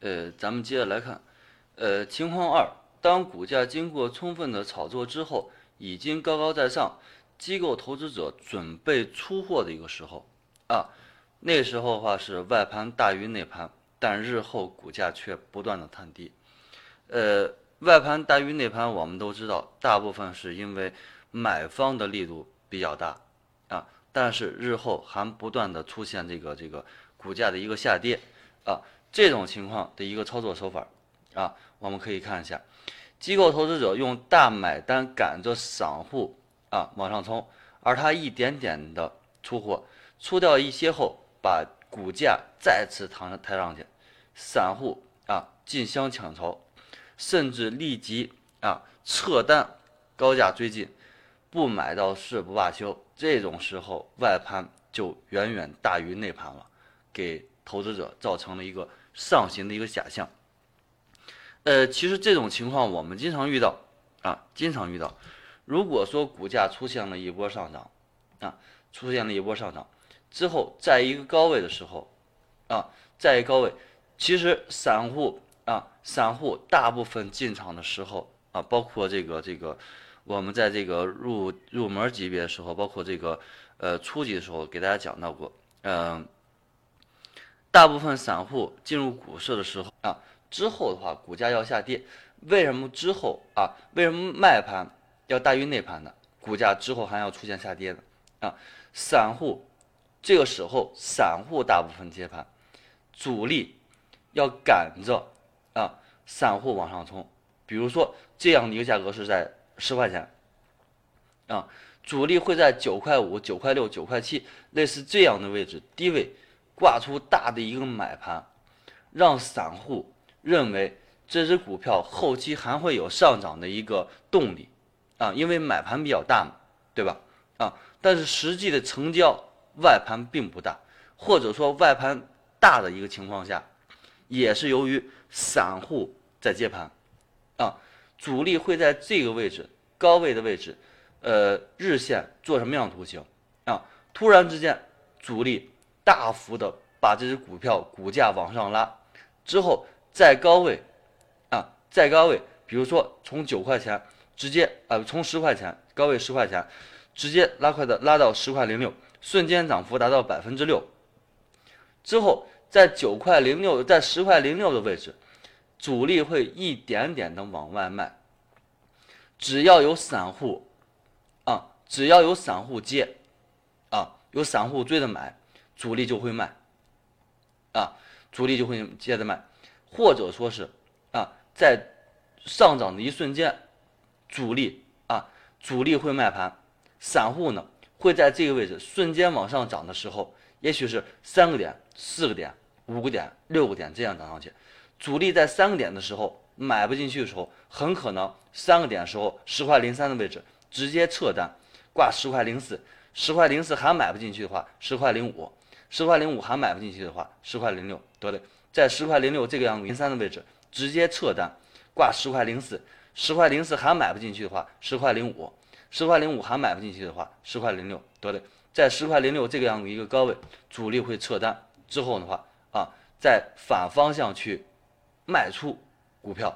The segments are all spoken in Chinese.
呃，咱们接着来看，呃，情况二，当股价经过充分的炒作之后，已经高高在上，机构投资者准备出货的一个时候啊，那时候的话是外盘大于内盘，但日后股价却不断的探低。呃，外盘大于内盘，我们都知道，大部分是因为买方的力度比较大啊，但是日后还不断的出现这个这个股价的一个下跌啊。这种情况的一个操作手法啊，我们可以看一下，机构投资者用大买单赶着散户啊往上冲，而他一点点的出货，出掉一些后，把股价再次抬上抬上去，散户啊竞相抢筹，甚至立即啊撤单高价追进，不买到誓不罢休。这种时候外盘就远远大于内盘了，给投资者造成了一个。上行的一个假象，呃，其实这种情况我们经常遇到啊，经常遇到。如果说股价出现了一波上涨，啊，出现了一波上涨之后，在一个高位的时候，啊，在一个高位，其实散户啊，散户大部分进场的时候啊，包括这个这个，我们在这个入入门级别的时候，包括这个呃初级的时候，给大家讲到过，嗯。大部分散户进入股市的时候啊，之后的话股价要下跌，为什么之后啊？为什么卖盘要大于内盘呢？股价之后还要出现下跌呢？啊，散户这个时候散户大部分接盘，主力要赶着啊，散户往上冲。比如说这样的一个价格是在十块钱啊，主力会在九块五、九块六、九块七类似这样的位置低位。挂出大的一个买盘，让散户认为这只股票后期还会有上涨的一个动力啊，因为买盘比较大嘛，对吧？啊，但是实际的成交外盘并不大，或者说外盘大的一个情况下，也是由于散户在接盘啊，主力会在这个位置高位的位置，呃，日线做什么样的图形啊？突然之间，主力。大幅的把这只股票股价往上拉，之后在高位，啊，在高位，比如说从九块钱直接啊，从十块钱高位十块钱，直接拉快的拉到十块零六，瞬间涨幅达到百分之六。之后在九块零六，在十块零六的位置，主力会一点点的往外卖，只要有散户，啊，只要有散户接，啊，有散户追着买。主力就会卖，啊，主力就会接着卖，或者说是啊，在上涨的一瞬间，主力啊，主力会卖盘，散户呢会在这个位置瞬间往上涨的时候，也许是三个点、四个点、五个点、六个点这样涨上去，主力在三个点的时候买不进去的时候，很可能三个点的时候十块零三的位置直接撤单，挂十块零四，十块零四还买不进去的话，十块零五。十块零五还买不进去的话，十块零六得嘞，在十块零六这个样子零三的位置直接撤单，挂十块零四，十块零四还买不进去的话，十块零五，十块零五还买不进去的话，十块零六得嘞，在十块零六这个样子一个高位，主力会撤单。之后的话啊，在反方向去卖出股票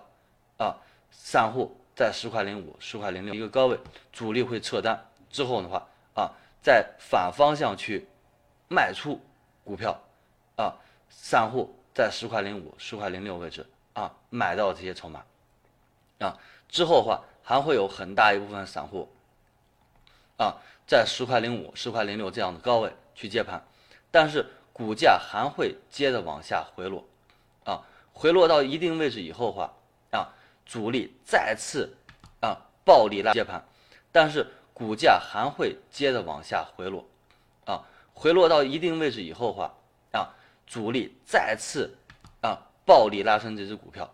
啊，散户在十块零五、十块零六一个高位，主力会撤单。之后的话啊，在反方向去。卖出股票，啊，散户在十块零五、十块零六位置啊买到这些筹码，啊，之后的话还会有很大一部分散户，啊，在十块零五、十块零六这样的高位去接盘，但是股价还会接着往下回落，啊，回落到一定位置以后的话，啊，主力再次啊暴力拉接盘，但是股价还会接着往下回落。啊回落到一定位置以后的话，啊，主力再次啊暴力拉升这只股票，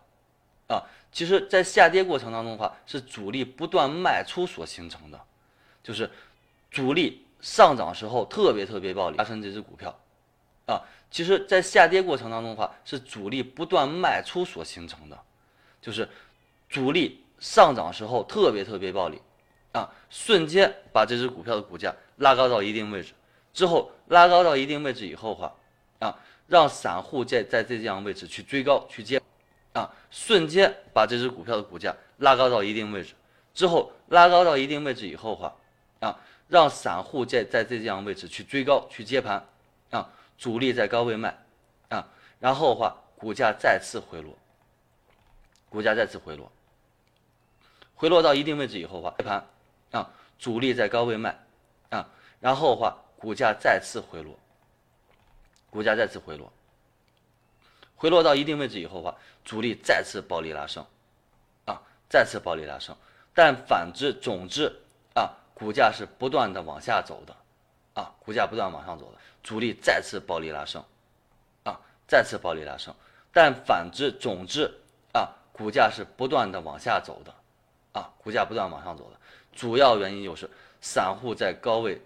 啊，其实，在下跌过程当中的话，是主力不断卖出所形成的，就是主力上涨时候特别特别暴力拉升这只股票，啊，其实，在下跌过程当中的话，是主力不断卖出所形成的，就是主力上涨时候特别特别暴力，啊，瞬间把这只股票的股价拉高到一定位置。之后拉高到一定位置以后话，啊，让散户在在这样位置去追高去接，啊，瞬间把这只股票的股价拉高到一定位置，之后拉高到一定位置以后话，啊，让散户在在这样位置去追高去接盘，啊，主力在高位卖，啊，然后的话股价再次回落，股价再次回落，回落到一定位置以后话接盘，啊，主力在高位卖，啊，然后的话股价再次回落。股价再次回落，回落到一定位置以后的话，主力再次暴力拉升，啊，再次暴力拉升。但反之，总之啊，股价是不断的往下走的，啊，股价不断往上走的，主力再次暴力拉升，啊，再次暴力拉升。但反之，总之啊，股价是不断的往下走的，啊，股价不断往上走的，主要原因就是散户在高位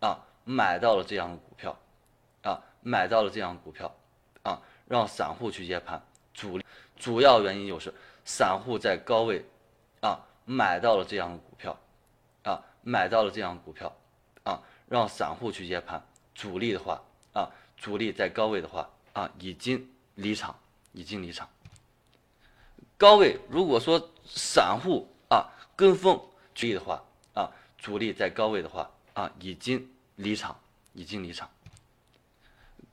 啊买到了这样的股票。啊买到了这样的股票，啊，让散户去接盘，主力主要原因就是散户在高位，啊，买到了这样的股票，啊，买到了这样的股票，啊，让散户去接盘，主力的话，啊，主力在高位的话，啊，已经离场，已经离场。高位如果说散户啊跟风去的话，啊，主力在高位的话，啊，已经离场，已经离场。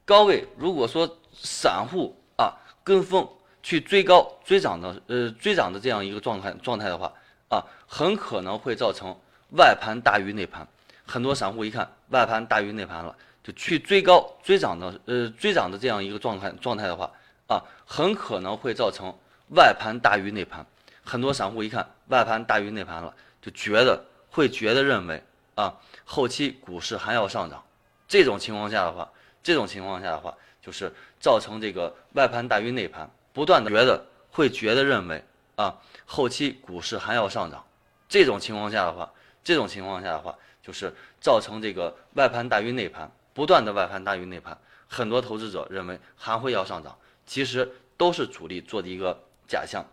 高位如果说散户啊跟风去追高追涨的呃追涨的这样一个状态状态的话啊，很可能会造成外盘大于内盘。很多散户一看外盘大于内盘了，就去追高追涨的呃追涨的这样一个状态状态的话啊，很可能会造成外盘大于内盘。很多散户一看外盘大于内盘了，就觉得会觉得认为啊后期股市还要上涨。这种情况下的话。这种情况下的话，就是造成这个外盘大于内盘，不断的觉得会觉得认为啊，后期股市还要上涨。这种情况下的话，这种情况下的话，就是造成这个外盘大于内盘，不断的外盘大于内盘，很多投资者认为还会要上涨，其实都是主力做的一个假象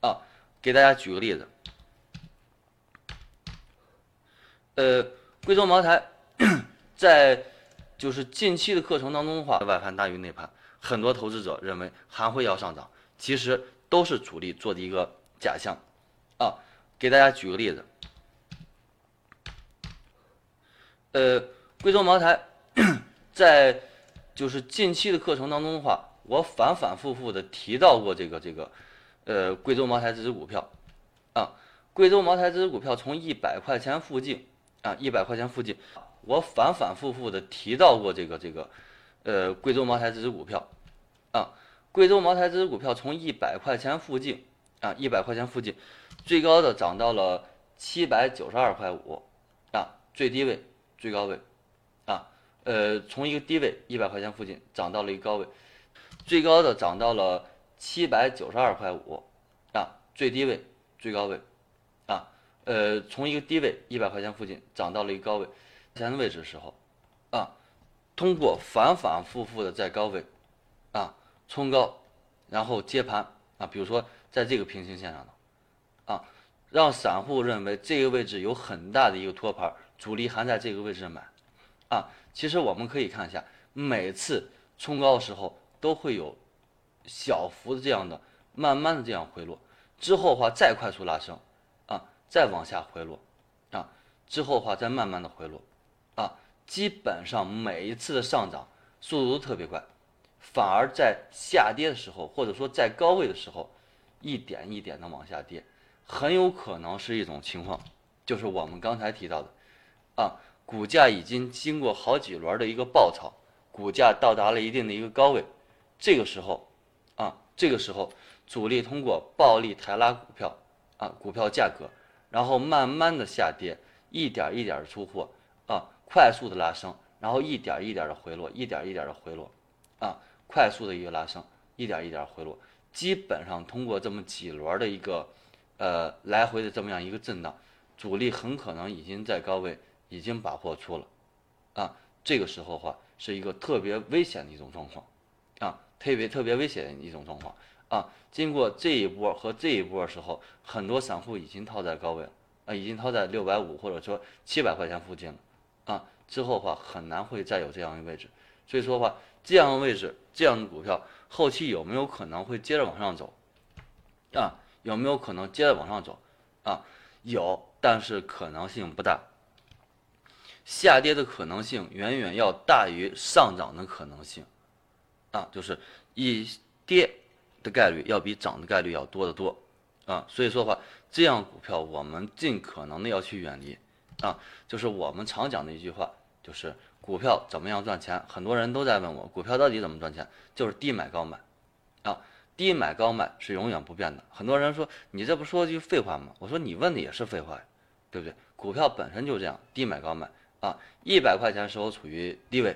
啊。给大家举个例子，呃，贵州茅台 在。就是近期的课程当中的话，外盘大于内盘，很多投资者认为还会要上涨，其实都是主力做的一个假象啊。给大家举个例子，呃，贵州茅台 在就是近期的课程当中的话，我反反复复的提到过这个这个呃贵州茅台这只股票啊，贵州茅台这只股票从一百块钱附近啊，一百块钱附近。我反反复复的提到过这个这个，呃，贵州茅台这只股票，啊，贵州茅台这只股票从一百块钱附近，啊，一百块钱附近，最高的涨到了七百九十二块五，啊，最低位最高位，啊，呃，从一个低位一百块钱附近涨到了一个高位，最高的涨到了七百九十二块五，啊，最低位最高位，啊，呃，从一个低位一百块钱附近涨到了一个高位。前的位置的时候，啊，通过反反复复的在高位，啊冲高，然后接盘啊，比如说在这个平行线上的，啊，让散户认为这个位置有很大的一个托盘，主力还在这个位置买，啊，其实我们可以看一下，每次冲高的时候都会有小幅的这样的慢慢的这样回落，之后的话再快速拉升，再往下回落，啊，之后的话再慢慢的回落。啊，基本上每一次的上涨速度都特别快，反而在下跌的时候，或者说在高位的时候，一点一点的往下跌，很有可能是一种情况，就是我们刚才提到的，啊，股价已经经过好几轮的一个爆炒，股价到达了一定的一个高位，这个时候，啊，这个时候主力通过暴力抬拉股票，啊，股票价格，然后慢慢的下跌，一点一点的出货，啊。快速的拉升，然后一点一点的回落，一点一点的回落，啊，快速的一个拉升，一点一点回落，基本上通过这么几轮的一个，呃，来回的这么样一个震荡，主力很可能已经在高位已经把货出了，啊，这个时候话是一个特别危险的一种状况，啊，特别特别危险的一种状况，啊，经过这一波和这一波的时候，很多散户已经套在高位了，啊，已经套在六百五或者说七百块钱附近了。啊，之后的话很难会再有这样一个位置，所以说的话，这样的位置，这样的股票后期有没有可能会接着往上走？啊，有没有可能接着往上走？啊，有，但是可能性不大。下跌的可能性远远要大于上涨的可能性，啊，就是一跌的概率要比涨的概率要多得多，啊，所以说的话，这样股票我们尽可能的要去远离，啊，就是我们常讲的一句话，就是股票怎么样赚钱，很多人都在问我，股票到底怎么赚钱？就是低买高卖，啊，低买高卖是永远不变的。很多人说你这不说句废话吗？我说你问的也是废话呀，对不对？股票本身就这样，低买高卖。啊，一百块钱时候处于低位，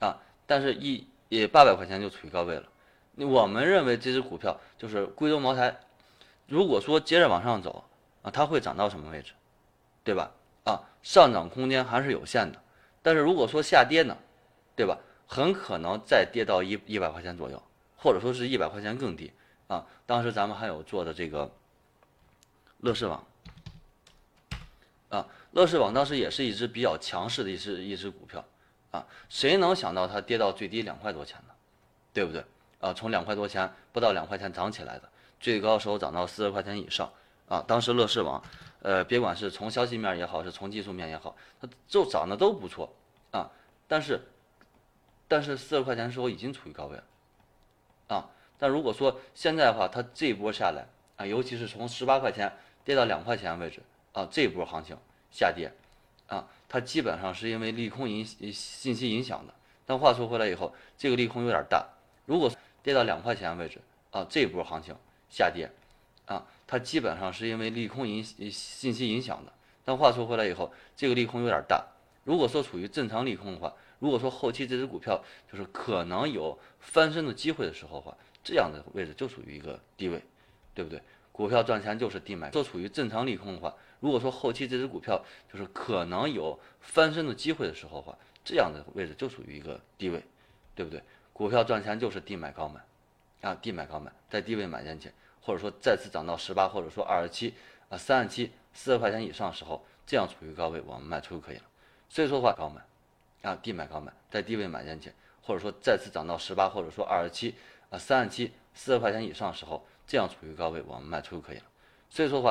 啊，但是一也八百块钱就处于高位了。我们认为这只股票就是贵州茅台，如果说接着往上走，啊，它会涨到什么位置，对吧？啊，上涨空间还是有限的。但是如果说下跌呢，对吧？很可能再跌到一一百块钱左右，或者说是一百块钱更低。啊，当时咱们还有做的这个乐视网。啊，乐视网当时也是一只比较强势的一只一只股票，啊，谁能想到它跌到最低两块多钱呢？对不对？啊，从两块多钱不到两块钱涨起来的，最高时候涨到四十块钱以上，啊，当时乐视网，呃，别管是从消息面也好，是从技术面也好，它就涨得都不错，啊，但是，但是四十块钱时候已经处于高位了，啊，但如果说现在的话，它这一波下来，啊，尤其是从十八块钱跌到两块钱位置。啊，这一波行情下跌，啊，它基本上是因为利空影信息影响的。但话说回来以后，这个利空有点大。如果跌到两块钱位置，啊，这一波行情下跌，啊，它基本上是因为利空影信息影响的。但话说回来以后，这个利空有点大。如果说处于正常利空的话，如果说后期这只股票就是可能有翻身的机会的时候的话，这样的位置就属于一个低位，对不对？股票赚钱就是低买。做处于正常利空的话。如果说后期这只股票就是可能有翻身的机会的时候的话，这样的位置就属于一个低位，对不对？股票赚钱就是低买高买，啊，低买高买，在低位买进去，或者说再次涨到十八，或者说二十七，啊，三十七，四十块钱以上时候，这样处于高位，我们卖出就可以了。所以说的话高买，啊，低买高卖，在低位买进去，或者说再次涨到十八，或者说二十七，啊，三十七，四十块钱以上时候，这样处于高位，我们卖出就可以了。所以说的话。